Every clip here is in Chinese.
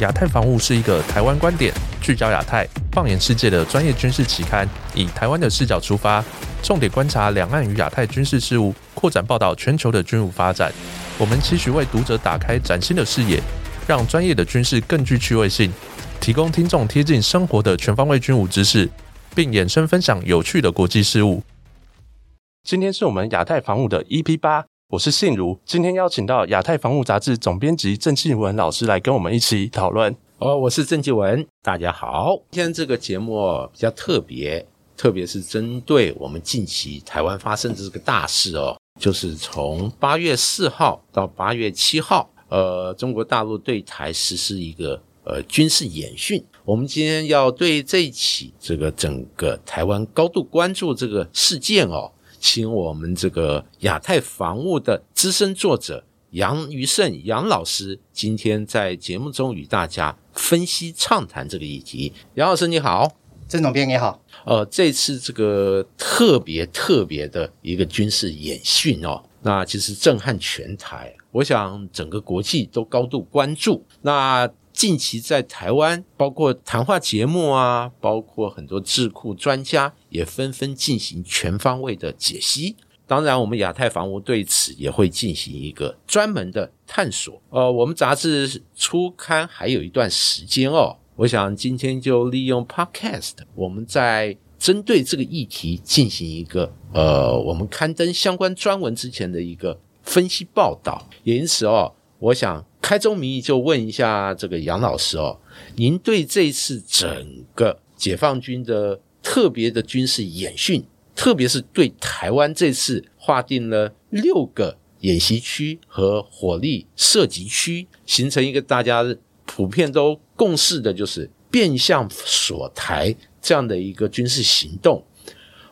亚太防务是一个台湾观点、聚焦亚太、放眼世界的专业军事期刊，以台湾的视角出发，重点观察两岸与亚太军事事务，扩展报道全球的军武发展。我们期许为读者打开崭新的视野，让专业的军事更具趣味性，提供听众贴近生活的全方位军武知识，并衍生分享有趣的国际事务。今天是我们亚太防务的 EP 八。我是信如，今天邀请到亚太防务杂志总编辑郑继文老师来跟我们一起讨论。哦，我是郑继文，大家好。今天这个节目比较特别，特别是针对我们近期台湾发生的这个大事哦，就是从八月四号到八月七号，呃，中国大陆对台实施一个呃军事演训。我们今天要对这起这个整个台湾高度关注这个事件哦。请我们这个亚太防务的资深作者杨余胜杨老师，今天在节目中与大家分析畅谈这个议题。杨老师你好，郑总编你好。呃，这次这个特别特别的一个军事演训哦，那其实震撼全台，我想整个国际都高度关注。那近期在台湾，包括谈话节目啊，包括很多智库专家也纷纷进行全方位的解析。当然，我们亚太防务对此也会进行一个专门的探索。呃，我们杂志初刊还有一段时间哦，我想今天就利用 Podcast，我们在针对这个议题进行一个呃，我们刊登相关专文之前的一个分析报道。也因此哦，我想。开宗明义就问一下这个杨老师哦，您对这次整个解放军的特别的军事演训，特别是对台湾这次划定了六个演习区和火力射击区，形成一个大家普遍都共识的，就是变相锁台这样的一个军事行动，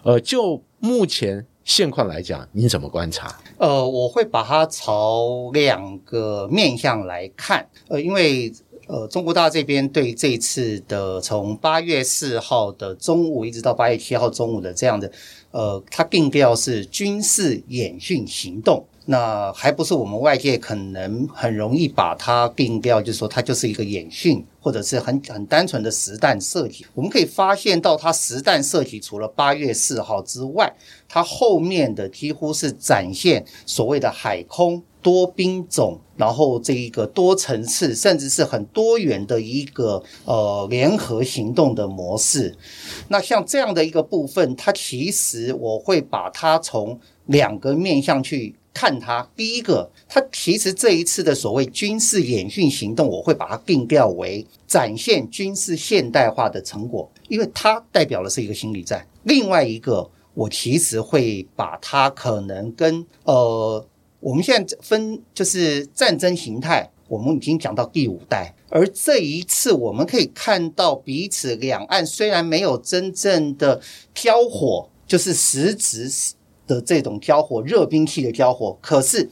呃，就目前。现况来讲，您怎么观察？呃，我会把它朝两个面向来看。呃，因为呃，中国大这边对这次的从八月四号的中午一直到八月七号中午的这样的，呃，它定调是军事演训行动。那还不是我们外界可能很容易把它定调，就是说它就是一个演训，或者是很很单纯的实弹射击。我们可以发现到，它实弹射击除了八月四号之外，它后面的几乎是展现所谓的海空多兵种，然后这一个多层次，甚至是很多元的一个呃联合行动的模式。那像这样的一个部分，它其实我会把它从两个面向去。看它，第一个，它其实这一次的所谓军事演训行动，我会把它定调为展现军事现代化的成果，因为它代表的是一个心理战。另外一个，我其实会把它可能跟呃，我们现在分就是战争形态，我们已经讲到第五代，而这一次我们可以看到彼此两岸虽然没有真正的交火，就是实质。的这种交火，热兵器的交火，可是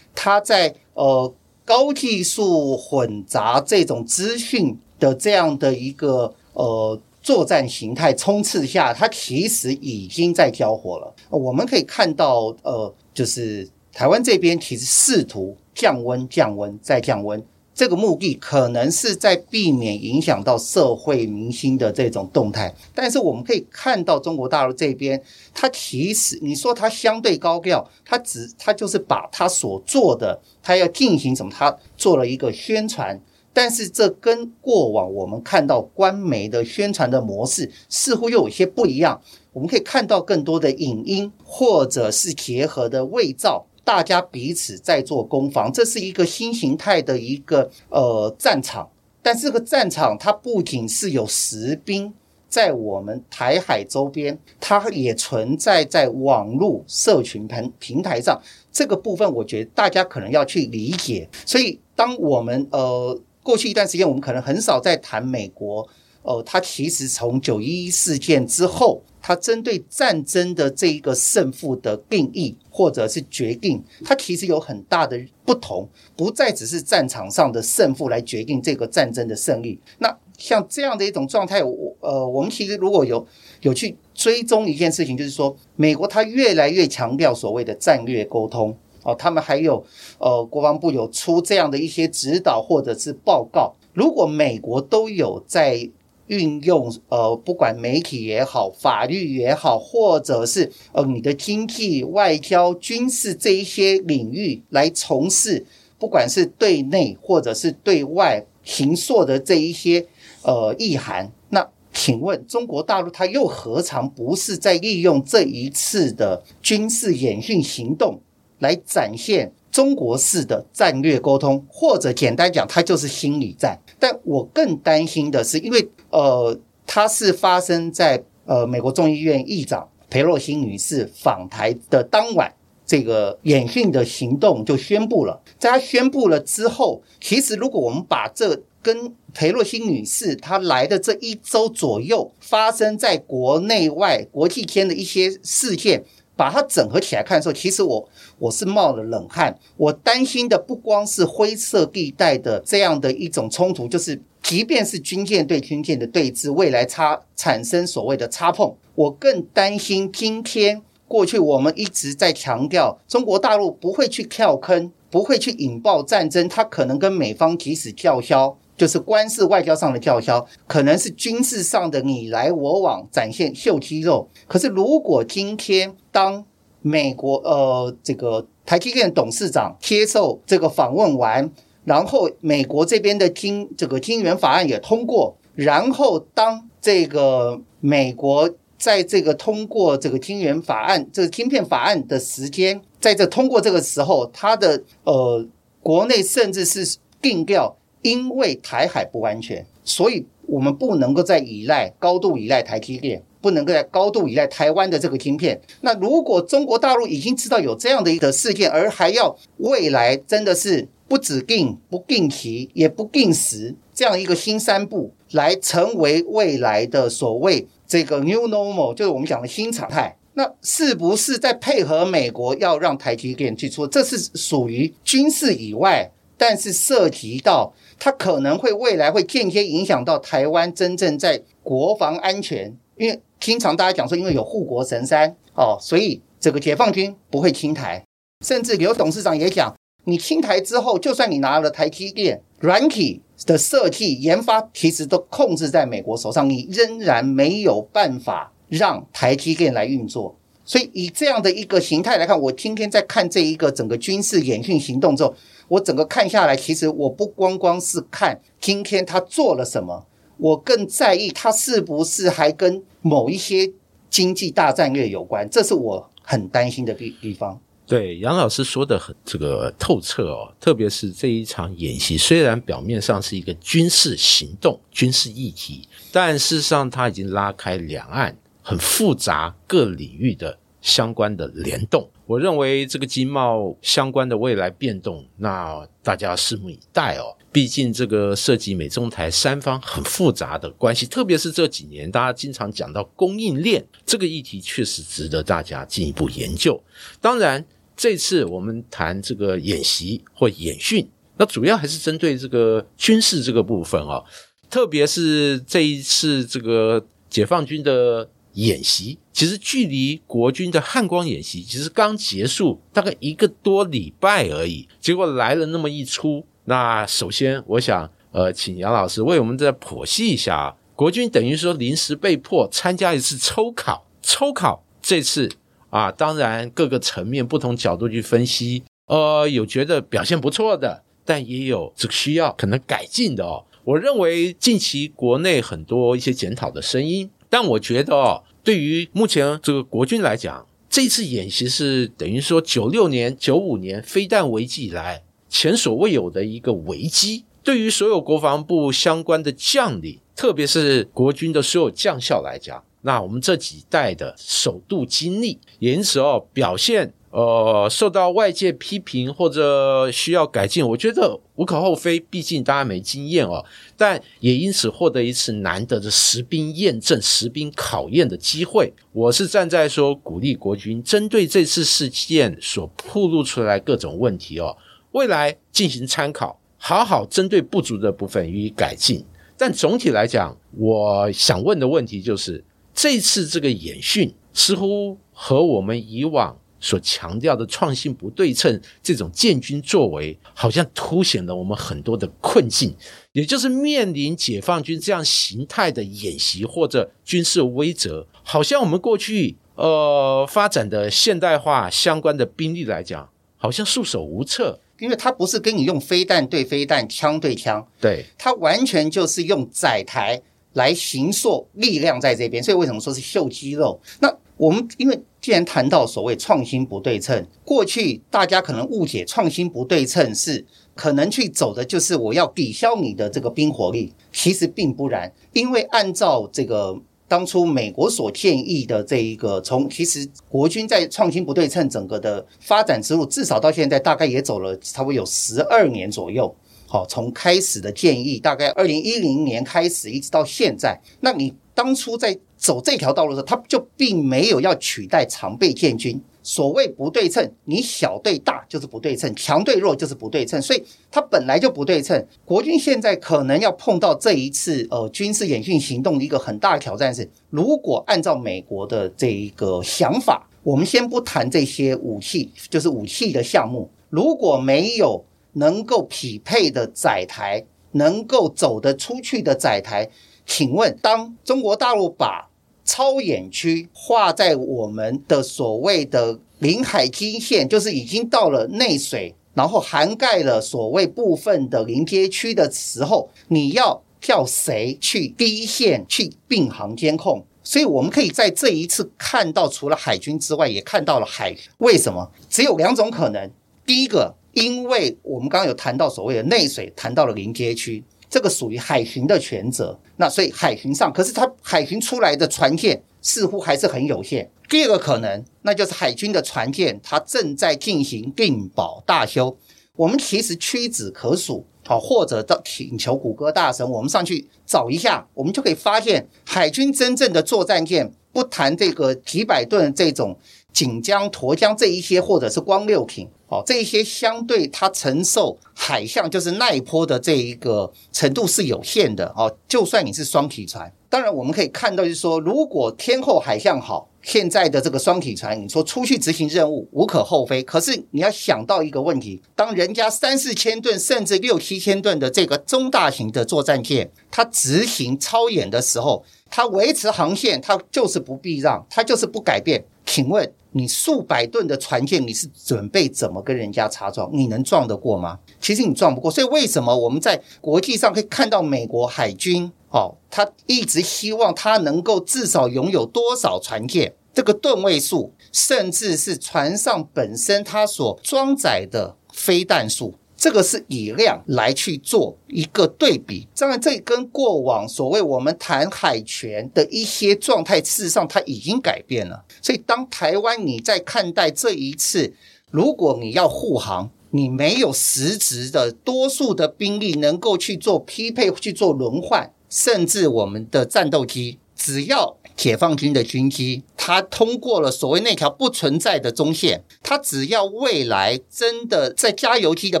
它在呃高技术混杂这种资讯的这样的一个呃作战形态冲刺下，它其实已经在交火了。我们可以看到，呃，就是台湾这边其实试图降温、降温再降温。这个目的可能是在避免影响到社会民心的这种动态，但是我们可以看到中国大陆这边，它其实你说它相对高调，它只它就是把它所做的，它要进行什么，它做了一个宣传，但是这跟过往我们看到官媒的宣传的模式似乎又有些不一样。我们可以看到更多的影音或者是结合的伪造。大家彼此在做攻防，这是一个新形态的一个呃战场。但这个战场它不仅是有实兵在我们台海周边，它也存在在网络社群平平台上。这个部分我觉得大家可能要去理解。所以，当我们呃过去一段时间，我们可能很少在谈美国。哦，它其实从九一一事件之后，它针对战争的这一个胜负的定义或者是决定，它其实有很大的不同，不再只是战场上的胜负来决定这个战争的胜利。那像这样的一种状态，我呃，我们其实如果有有去追踪一件事情，就是说，美国它越来越强调所谓的战略沟通哦，他们还有呃，国防部有出这样的一些指导或者是报告。如果美国都有在运用呃，不管媒体也好，法律也好，或者是呃你的经济、外交、军事这一些领域来从事，不管是对内或者是对外行硕的这一些呃意涵，那请问中国大陆它又何尝不是在利用这一次的军事演训行动来展现？中国式的战略沟通，或者简单讲，它就是心理战。但我更担心的是，因为呃，它是发生在呃美国众议院议长佩洛西女士访台的当晚，这个演训的行动就宣布了。在他宣布了之后，其实如果我们把这跟佩洛西女士她来的这一周左右发生在国内外国际间的一些事件。把它整合起来看的时候，其实我我是冒了冷汗。我担心的不光是灰色地带的这样的一种冲突，就是即便是军舰对军舰的对峙，未来差产生所谓的擦碰，我更担心今天过去我们一直在强调，中国大陆不会去跳坑，不会去引爆战争，它可能跟美方即使叫嚣。就是官事外交上的叫嚣，可能是军事上的你来我往，展现秀肌肉。可是如果今天当美国呃这个台积电董事长接受这个访问完，然后美国这边的金这个金元法案也通过，然后当这个美国在这个通过这个金元法案这个晶片法案的时间，在这通过这个时候，它的呃国内甚至是定调。因为台海不安全，所以我们不能够再依赖高度依赖台积电，不能够再高度依赖台湾的这个晶片。那如果中国大陆已经知道有这样的一个事件，而还要未来真的是不指定不定期也不定时这样一个新三步，来成为未来的所谓这个 new normal，就是我们讲的新常态，那是不是在配合美国要让台积电去做？这是属于军事以外，但是涉及到。它可能会未来会间接影响到台湾真正在国防安全，因为经常大家讲说，因为有护国神山哦，所以这个解放军不会侵台。甚至刘董事长也讲，你侵台之后，就算你拿了台积电软体的设计研发，其实都控制在美国手上，你仍然没有办法让台积电来运作。所以以这样的一个形态来看，我今天在看这一个整个军事演训行动之后。我整个看下来，其实我不光光是看今天他做了什么，我更在意他是不是还跟某一些经济大战略有关，这是我很担心的地地方。对，杨老师说的很这个透彻哦，特别是这一场演习，虽然表面上是一个军事行动、军事议题，但事实上它已经拉开两岸很复杂各领域的相关的联动。我认为这个经贸相关的未来变动，那大家拭目以待哦。毕竟这个涉及美中台三方很复杂的关系，特别是这几年大家经常讲到供应链这个议题，确实值得大家进一步研究。当然，这次我们谈这个演习或演训，那主要还是针对这个军事这个部分哦，特别是这一次这个解放军的。演习其实距离国军的汉光演习其实刚结束大概一个多礼拜而已，结果来了那么一出。那首先我想呃，请杨老师为我们再剖析一下啊，国军等于说临时被迫参加一次抽考，抽考这次啊，当然各个层面不同角度去分析，呃，有觉得表现不错的，但也有这个需要可能改进的哦。我认为近期国内很多一些检讨的声音。但我觉得哦，对于目前这个国军来讲，这次演习是等于说九六年、九五年飞弹危机以来前所未有的一个危机。对于所有国防部相关的将领，特别是国军的所有将校来讲，那我们这几代的首度经历，因此哦表现。呃，受到外界批评或者需要改进，我觉得无可厚非，毕竟大家没经验哦。但也因此获得一次难得的实兵验证、实兵考验的机会。我是站在说鼓励国军针对这次事件所暴露出来各种问题哦，未来进行参考，好好针对不足的部分予以改进。但总体来讲，我想问的问题就是，这次这个演训似乎和我们以往。所强调的创新不对称这种建军作为，好像凸显了我们很多的困境，也就是面临解放军这样形态的演习或者军事威慑，好像我们过去呃发展的现代化相关的兵力来讲，好像束手无策。因为它不是跟你用飞弹对飞弹、枪对枪，对，它完全就是用载台来形塑力量在这边。所以为什么说是秀肌肉？那我们因为既然谈到所谓创新不对称，过去大家可能误解创新不对称是可能去走的就是我要抵消你的这个兵火力，其实并不然，因为按照这个。当初美国所建议的这一个，从其实国军在创新不对称整个的发展之路，至少到现在大概也走了差不多有十二年左右。好，从开始的建议，大概二零一零年开始，一直到现在，那你当初在走这条道路的时候，他就并没有要取代常备建军。所谓不对称，你小对大就是不对称，强对弱就是不对称，所以它本来就不对称。国军现在可能要碰到这一次呃军事演训行动的一个很大的挑战是，如果按照美国的这一个想法，我们先不谈这些武器，就是武器的项目，如果没有能够匹配的载台，能够走得出去的载台，请问当中国大陆把超演区画在我们的所谓的领海基线，就是已经到了内水，然后涵盖了所谓部分的临街区的时候，你要叫谁去第一线去并行监控？所以我们可以在这一次看到，除了海军之外，也看到了海。为什么？只有两种可能。第一个，因为我们刚刚有谈到所谓的内水，谈到了临街区。这个属于海巡的权责，那所以海巡上，可是它海巡出来的船舰似乎还是很有限。第二个可能，那就是海军的船舰它正在进行定保大修。我们其实屈指可数，好，或者到请求谷歌大神，我们上去找一下，我们就可以发现，海军真正的作战舰，不谈这个几百吨这种锦江、沱江这一些，或者是光六艇。哦，这一些相对它承受海象就是耐波的这一个程度是有限的哦。就算你是双体船，当然我们可以看到，就是说，如果天后海象好，现在的这个双体船，你说出去执行任务无可厚非。可是你要想到一个问题，当人家三四千吨甚至六七千吨的这个中大型的作战舰，它执行超演的时候，它维持航线，它就是不避让，它就是不改变。请问？你数百吨的船舰，你是准备怎么跟人家擦撞？你能撞得过吗？其实你撞不过。所以为什么我们在国际上可以看到美国海军哦，他一直希望他能够至少拥有多少船舰？这个吨位数，甚至是船上本身它所装载的飞弹数。这个是以量来去做一个对比，当然这跟过往所谓我们谈海权的一些状态，事实上它已经改变了。所以当台湾你在看待这一次，如果你要护航，你没有实质的多数的兵力能够去做匹配、去做轮换，甚至我们的战斗机，只要。解放军的军机，它通过了所谓那条不存在的中线，它只要未来真的在加油机的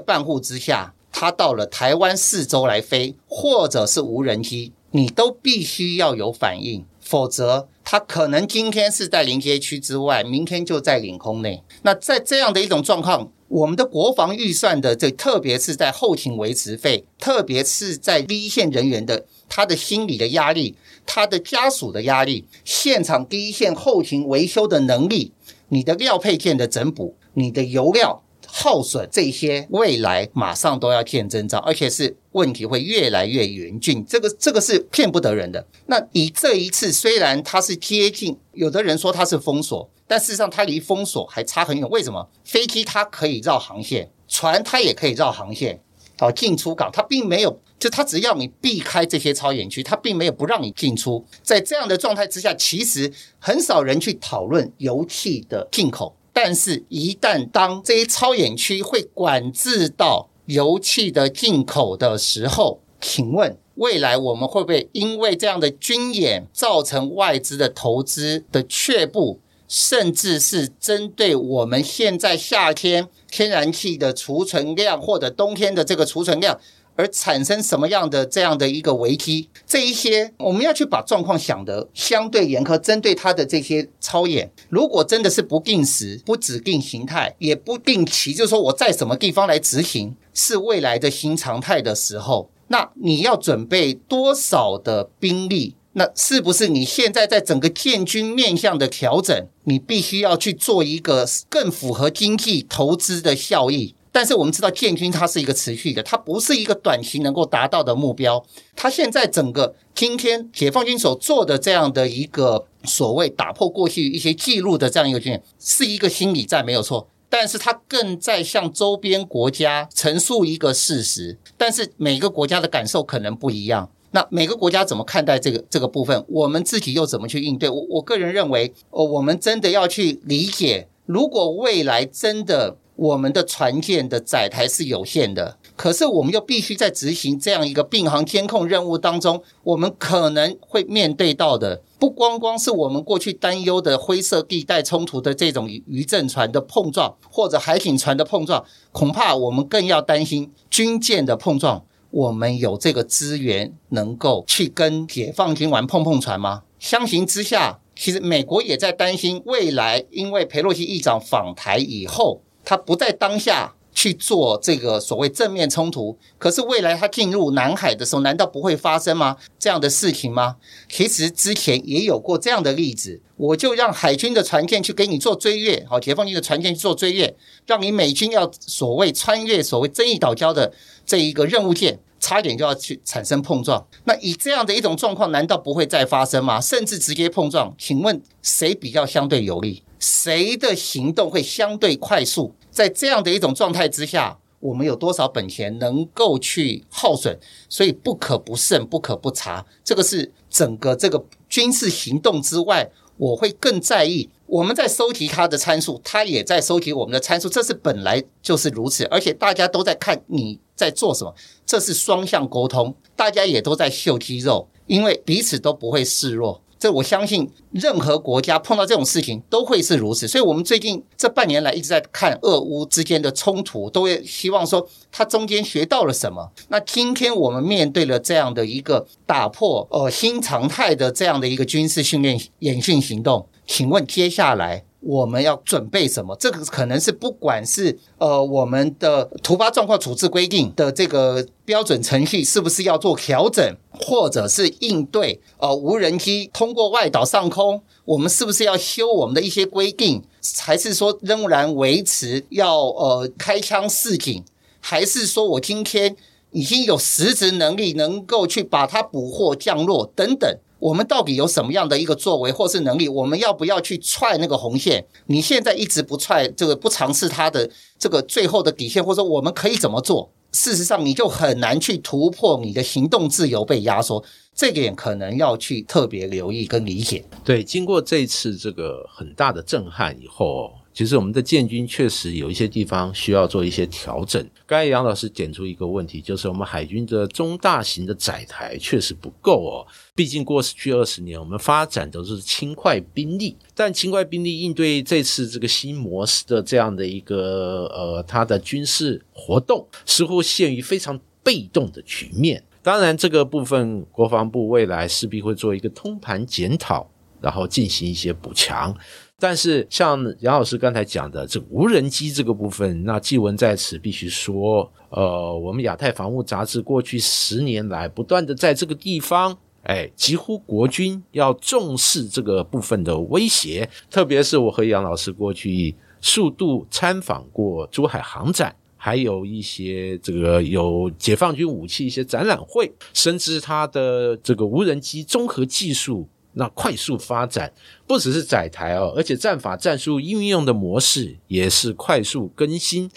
伴护之下，它到了台湾四周来飞，或者是无人机，你都必须要有反应，否则它可能今天是在临街区之外，明天就在领空内。那在这样的一种状况，我们的国防预算的这，特别是在后勤维持费，特别是在一线人员的他的心理的压力。他的家属的压力，现场第一线后勤维修的能力，你的料配件的整补，你的油料耗损，这些未来马上都要见征兆，而且是问题会越来越严峻，这个这个是骗不得人的。那以这一次，虽然它是接近，有的人说它是封锁，但事实上它离封锁还差很远。为什么？飞机它可以绕航线，船它也可以绕航线，好进出港，它并没有。就他只要你避开这些超远区，他并没有不让你进出。在这样的状态之下，其实很少人去讨论油气的进口。但是，一旦当这些超远区会管制到油气的进口的时候，请问未来我们会不会因为这样的军演造成外资的投资的却步，甚至是针对我们现在夏天天然气的储存量或者冬天的这个储存量？而产生什么样的这样的一个危机？这一些我们要去把状况想得相对严苛，针对它的这些超演，如果真的是不定时、不指定形态，也不定期，就是说我在什么地方来执行，是未来的新常态的时候，那你要准备多少的兵力？那是不是你现在在整个建军面向的调整，你必须要去做一个更符合经济投资的效益？但是我们知道建军它是一个持续的，它不是一个短期能够达到的目标。它现在整个今天解放军所做的这样的一个所谓打破过去一些记录的这样一个军演，是一个心理战没有错，但是它更在向周边国家陈述一个事实。但是每个国家的感受可能不一样。那每个国家怎么看待这个这个部分？我们自己又怎么去应对？我我个人认为，哦，我们真的要去理解，如果未来真的我们的船舰的载台是有限的，可是我们又必须在执行这样一个并航监控任务当中，我们可能会面对到的，不光光是我们过去担忧的灰色地带冲突的这种渔政船的碰撞，或者海警船的碰撞，恐怕我们更要担心军舰的碰撞。我们有这个资源能够去跟解放军玩碰碰船吗？相形之下，其实美国也在担心未来，因为佩洛西议长访台以后，他不在当下。去做这个所谓正面冲突，可是未来他进入南海的时候，难道不会发生吗？这样的事情吗？其实之前也有过这样的例子，我就让海军的船舰去给你做追越，好，解放军的船舰去做追越，让你美军要所谓穿越所谓争议岛礁的这一个任务舰，差点就要去产生碰撞。那以这样的一种状况，难道不会再发生吗？甚至直接碰撞？请问谁比较相对有利？谁的行动会相对快速？在这样的一种状态之下，我们有多少本钱能够去耗损？所以不可不慎，不可不查。这个是整个这个军事行动之外，我会更在意。我们在收集它的参数，它也在收集我们的参数，这是本来就是如此。而且大家都在看你在做什么，这是双向沟通，大家也都在秀肌肉，因为彼此都不会示弱。这我相信，任何国家碰到这种事情都会是如此。所以，我们最近这半年来一直在看俄乌之间的冲突，都会希望说它中间学到了什么。那今天我们面对了这样的一个打破呃新常态的这样的一个军事训练演训行动，请问接下来？我们要准备什么？这个可能是不管是呃我们的突发状况处置规定的这个标准程序是不是要做调整，或者是应对呃无人机通过外岛上空，我们是不是要修我们的一些规定，还是说仍然维持要呃开枪示警，还是说我今天已经有实质能力能够去把它捕获降落等等？我们到底有什么样的一个作为或是能力？我们要不要去踹那个红线？你现在一直不踹这个，不尝试它的这个最后的底线，或者说我们可以怎么做？事实上，你就很难去突破你的行动自由被压缩，这点可能要去特别留意跟理解。对，经过这次这个很大的震撼以后。其实我们的建军确实有一些地方需要做一些调整。刚才杨老师点出一个问题，就是我们海军的中大型的载台确实不够哦。毕竟过去二十年，我们发展都是轻快兵力，但轻快兵力应对这次这个新模式的这样的一个呃，它的军事活动似乎陷于非常被动的局面。当然，这个部分国防部未来势必会做一个通盘检讨，然后进行一些补强。但是，像杨老师刚才讲的这无人机这个部分，那纪文在此必须说，呃，我们亚太防务杂志过去十年来不断的在这个地方，哎，几乎国军要重视这个部分的威胁。特别是我和杨老师过去数度参访过珠海航展，还有一些这个有解放军武器一些展览会，深知它的这个无人机综合技术。那快速发展不只是载台哦，而且战法战术运用的模式也是快速更新。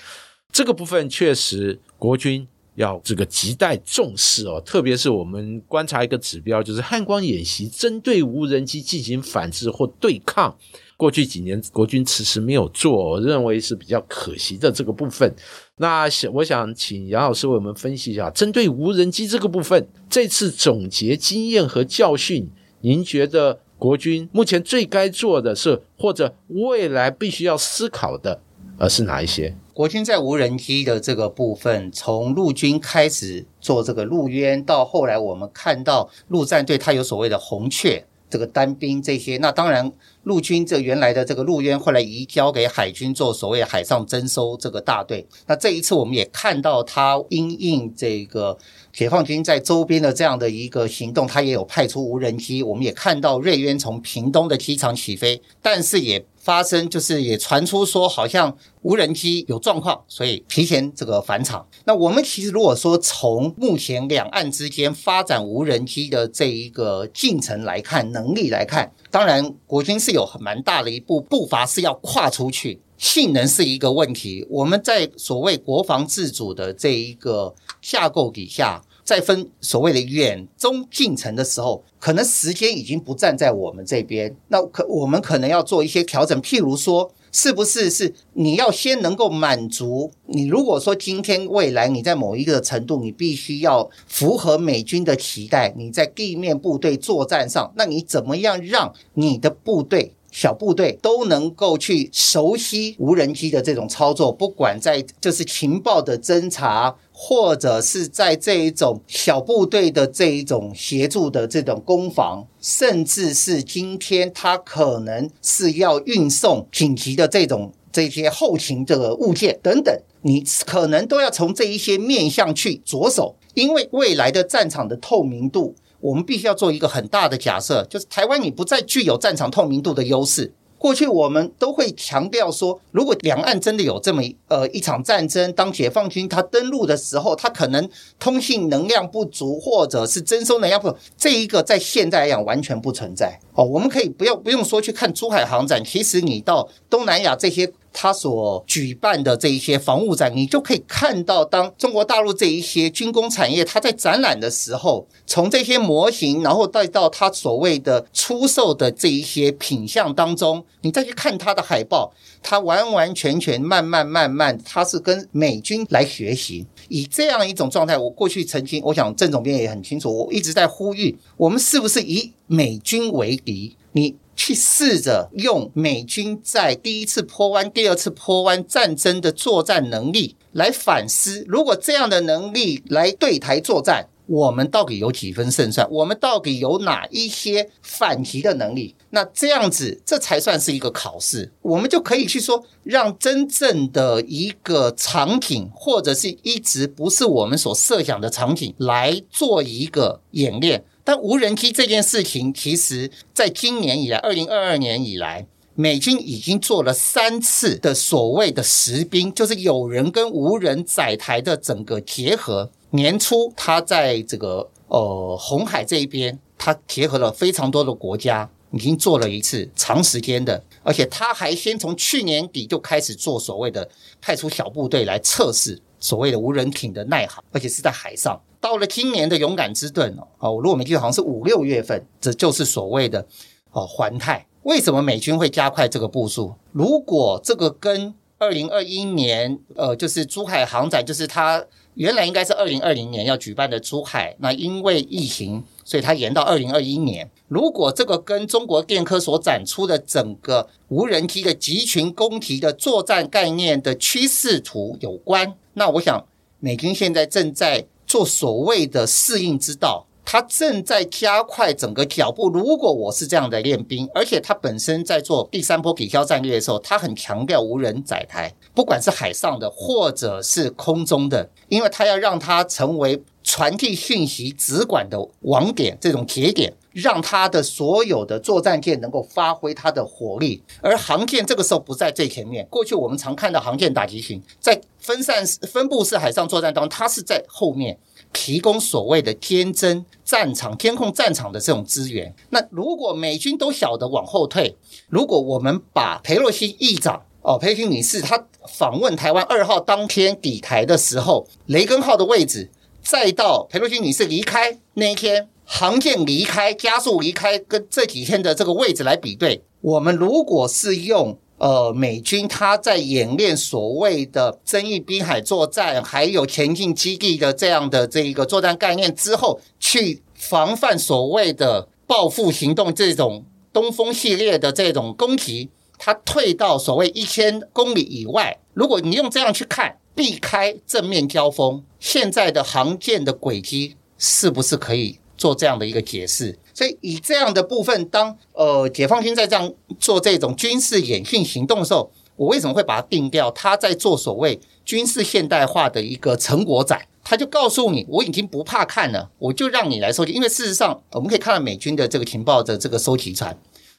这个部分确实国军要这个亟待重视哦。特别是我们观察一个指标，就是汉光演习针对无人机进行反制或对抗，过去几年国军迟迟没有做，我认为是比较可惜的这个部分。那我想请杨老师为我们分析一下，针对无人机这个部分，这次总结经验和教训。您觉得国军目前最该做的是，或者未来必须要思考的，呃，是哪一些？国军在无人机的这个部分，从陆军开始做这个陆渊，到后来我们看到陆战队它有所谓的红雀。这个单兵这些，那当然陆军这原来的这个陆渊后来移交给海军做所谓海上征收这个大队。那这一次我们也看到他因应这个解放军在周边的这样的一个行动，他也有派出无人机。我们也看到瑞渊从屏东的机场起飞，但是也。发生就是也传出说好像无人机有状况，所以提前这个返场。那我们其实如果说从目前两岸之间发展无人机的这一个进程来看，能力来看，当然国军是有很蛮大的一步步伐是要跨出去，性能是一个问题。我们在所谓国防自主的这一个架构底下。在分所谓的远中近程的时候，可能时间已经不站在我们这边，那可我们可能要做一些调整。譬如说，是不是是你要先能够满足你？如果说今天未来你在某一个程度，你必须要符合美军的期待，你在地面部队作战上，那你怎么样让你的部队？小部队都能够去熟悉无人机的这种操作，不管在就是情报的侦查，或者是在这一种小部队的这一种协助的这种攻防，甚至是今天他可能是要运送紧急的这种这些后勤的物件等等，你可能都要从这一些面向去着手，因为未来的战场的透明度。我们必须要做一个很大的假设，就是台湾你不再具有战场透明度的优势。过去我们都会强调说，如果两岸真的有这么呃一场战争，当解放军他登陆的时候，他可能通信能量不足，或者是征收能量不足，这一个在现在来讲完全不存在。哦，我们可以不要不用说去看珠海航展，其实你到东南亚这些。他所举办的这一些防务展，你就可以看到，当中国大陆这一些军工产业，它在展览的时候，从这些模型，然后带到它所谓的出售的这一些品相当中，你再去看它的海报，它完完全全、慢慢慢慢，它是跟美军来学习，以这样一种状态。我过去曾经，我想郑总编也很清楚，我一直在呼吁，我们是不是以美军为敌？你。去试着用美军在第一次坡湾、第二次坡湾战争的作战能力来反思，如果这样的能力来对台作战，我们到底有几分胜算？我们到底有哪一些反击的能力？那这样子，这才算是一个考试，我们就可以去说，让真正的一个场景，或者是一直不是我们所设想的场景，来做一个演练。但无人机这件事情，其实在今年以来，二零二二年以来，美军已经做了三次的所谓的实兵，就是有人跟无人载台的整个结合。年初，他在这个呃红海这一边，他结合了非常多的国家，已经做了一次长时间的，而且他还先从去年底就开始做所谓的派出小部队来测试所谓的无人艇的耐航，而且是在海上。到了今年的勇敢之盾哦，哦，如果没记错，好像是五六月份，这就是所谓的哦环太。为什么美军会加快这个步数？如果这个跟二零二一年，呃，就是珠海航展，就是它原来应该是二零二零年要举办的珠海，那因为疫情，所以它延到二零二一年。如果这个跟中国电科所展出的整个无人机的集群攻击的作战概念的趋势图有关，那我想美军现在正在。做所谓的适应之道，他正在加快整个脚步。如果我是这样的练兵，而且他本身在做第三波抵消战略的时候，他很强调无人载台，不管是海上的或者是空中的，因为他要让它成为传递讯息直管的网点，这种节点，让他的所有的作战舰能够发挥它的火力。而航舰这个时候不在最前面，过去我们常看到航舰打击群在。分散分布式海上作战当中，它是在后面提供所谓的天真战场、监控战场的这种资源。那如果美军都晓得往后退，如果我们把佩洛西议长哦，佩洛西女士她访问台湾二号当天抵台的时候，雷根号的位置，再到佩洛西女士离开那一天，航舰离开、加速离开，跟这几天的这个位置来比对，我们如果是用。呃，美军他在演练所谓的争议滨海作战，还有前进基地的这样的这一个作战概念之后，去防范所谓的报复行动这种东风系列的这种攻击。它退到所谓一千公里以外。如果你用这样去看，避开正面交锋，现在的航舰的轨迹是不是可以做这样的一个解释？所以以这样的部分，当呃解放军在这样做这种军事演训行动的时候，我为什么会把它定掉？他在做所谓军事现代化的一个成果展，他就告诉你，我已经不怕看了，我就让你来收集。因为事实上，我们可以看到美军的这个情报的这个收集船，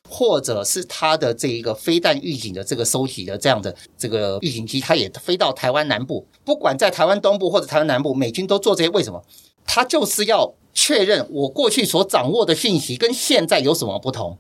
或者是他的这一个飞弹预警的这个收集的这样的这个预警机，它也飞到台湾南部，不管在台湾东部或者台湾南部，美军都做这些。为什么？他就是要确认我过去所掌握的信息跟现在有什么不同。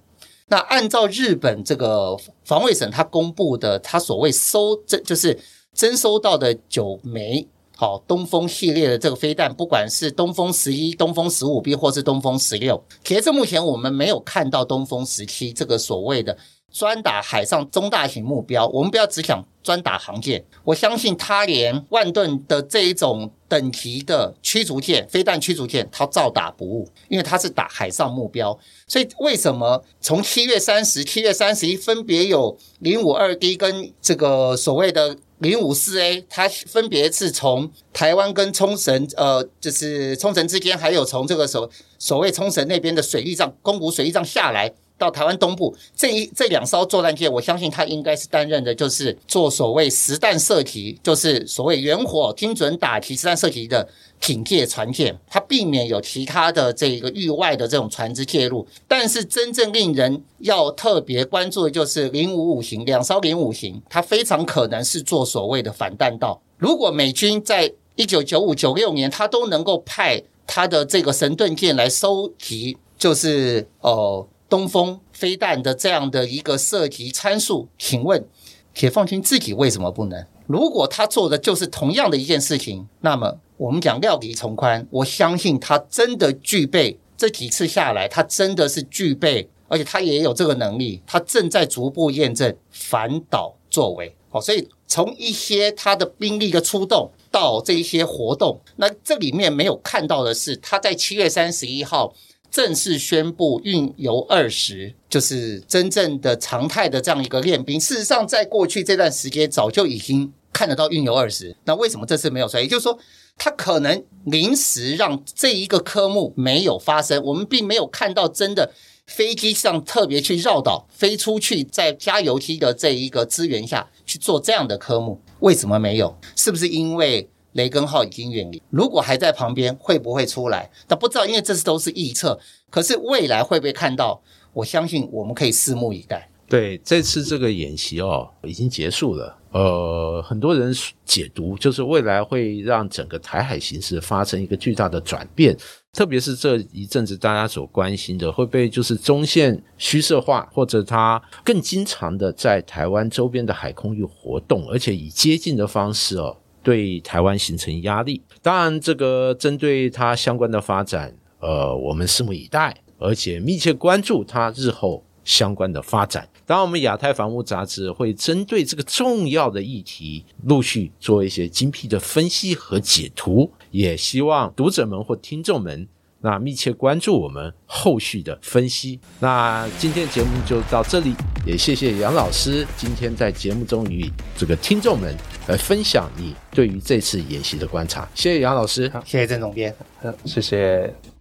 那按照日本这个防卫省他公布的，他所谓收这就是征收到的九枚好东风系列的这个飞弹，不管是东风十一、东风十五 B 或是东风十六，截至目前我们没有看到东风十七这个所谓的。专打海上中大型目标，我们不要只想专打航舰。我相信他连万吨的这一种等级的驱逐舰、飞弹驱逐舰，他照打不误，因为他是打海上目标。所以为什么从七月三十、七月三十一分别有零五二 D 跟这个所谓的零五四 A，它分别是从台湾跟冲绳，呃，就是冲绳之间，还有从这个所所谓冲绳那边的水域上，宫古水域上下来。到台湾东部这一这两艘作战舰，我相信他应该是担任的，就是做所谓实弹射击，就是所谓远火精准打击实弹射击的警戒船舰，它避免有其他的这个域外的这种船只介入。但是真正令人要特别关注的就是零五五型两艘零五型，它非常可能是做所谓的反弹道。如果美军在一九九五九六年，他都能够派他的这个神盾舰来收集，就是哦。东风飞弹的这样的一个涉及参数，请问解放军自己为什么不能？如果他做的就是同样的一件事情，那么我们讲料敌从宽，我相信他真的具备这几次下来，他真的是具备，而且他也有这个能力，他正在逐步验证反导作为。好，所以从一些他的兵力的出动到这一些活动，那这里面没有看到的是，他在七月三十一号。正式宣布运油二十，就是真正的常态的这样一个练兵。事实上，在过去这段时间，早就已经看得到运油二十。那为什么这次没有出来？也就是说，他可能临时让这一个科目没有发生。我们并没有看到真的飞机上特别去绕岛飞出去，在加油机的这一个资源下去做这样的科目。为什么没有？是不是因为？雷根号已经远离，如果还在旁边，会不会出来？但不知道，因为这次都是预测。可是未来会不会看到？我相信我们可以拭目以待。对，这次这个演习哦，已经结束了。呃，很多人解读就是未来会让整个台海形势发生一个巨大的转变，特别是这一阵子大家所关心的，会被就是中线虚设化，或者它更经常的在台湾周边的海空域活动，而且以接近的方式哦。对台湾形成压力，当然，这个针对它相关的发展，呃，我们拭目以待，而且密切关注它日后相关的发展。当然，我们亚太房屋杂志会针对这个重要的议题，陆续做一些精辟的分析和解读，也希望读者们或听众们。那密切关注我们后续的分析。那今天节目就到这里，也谢谢杨老师今天在节目中与这个听众们来分享你对于这次演习的观察。谢谢杨老师，谢谢郑总编，谢谢。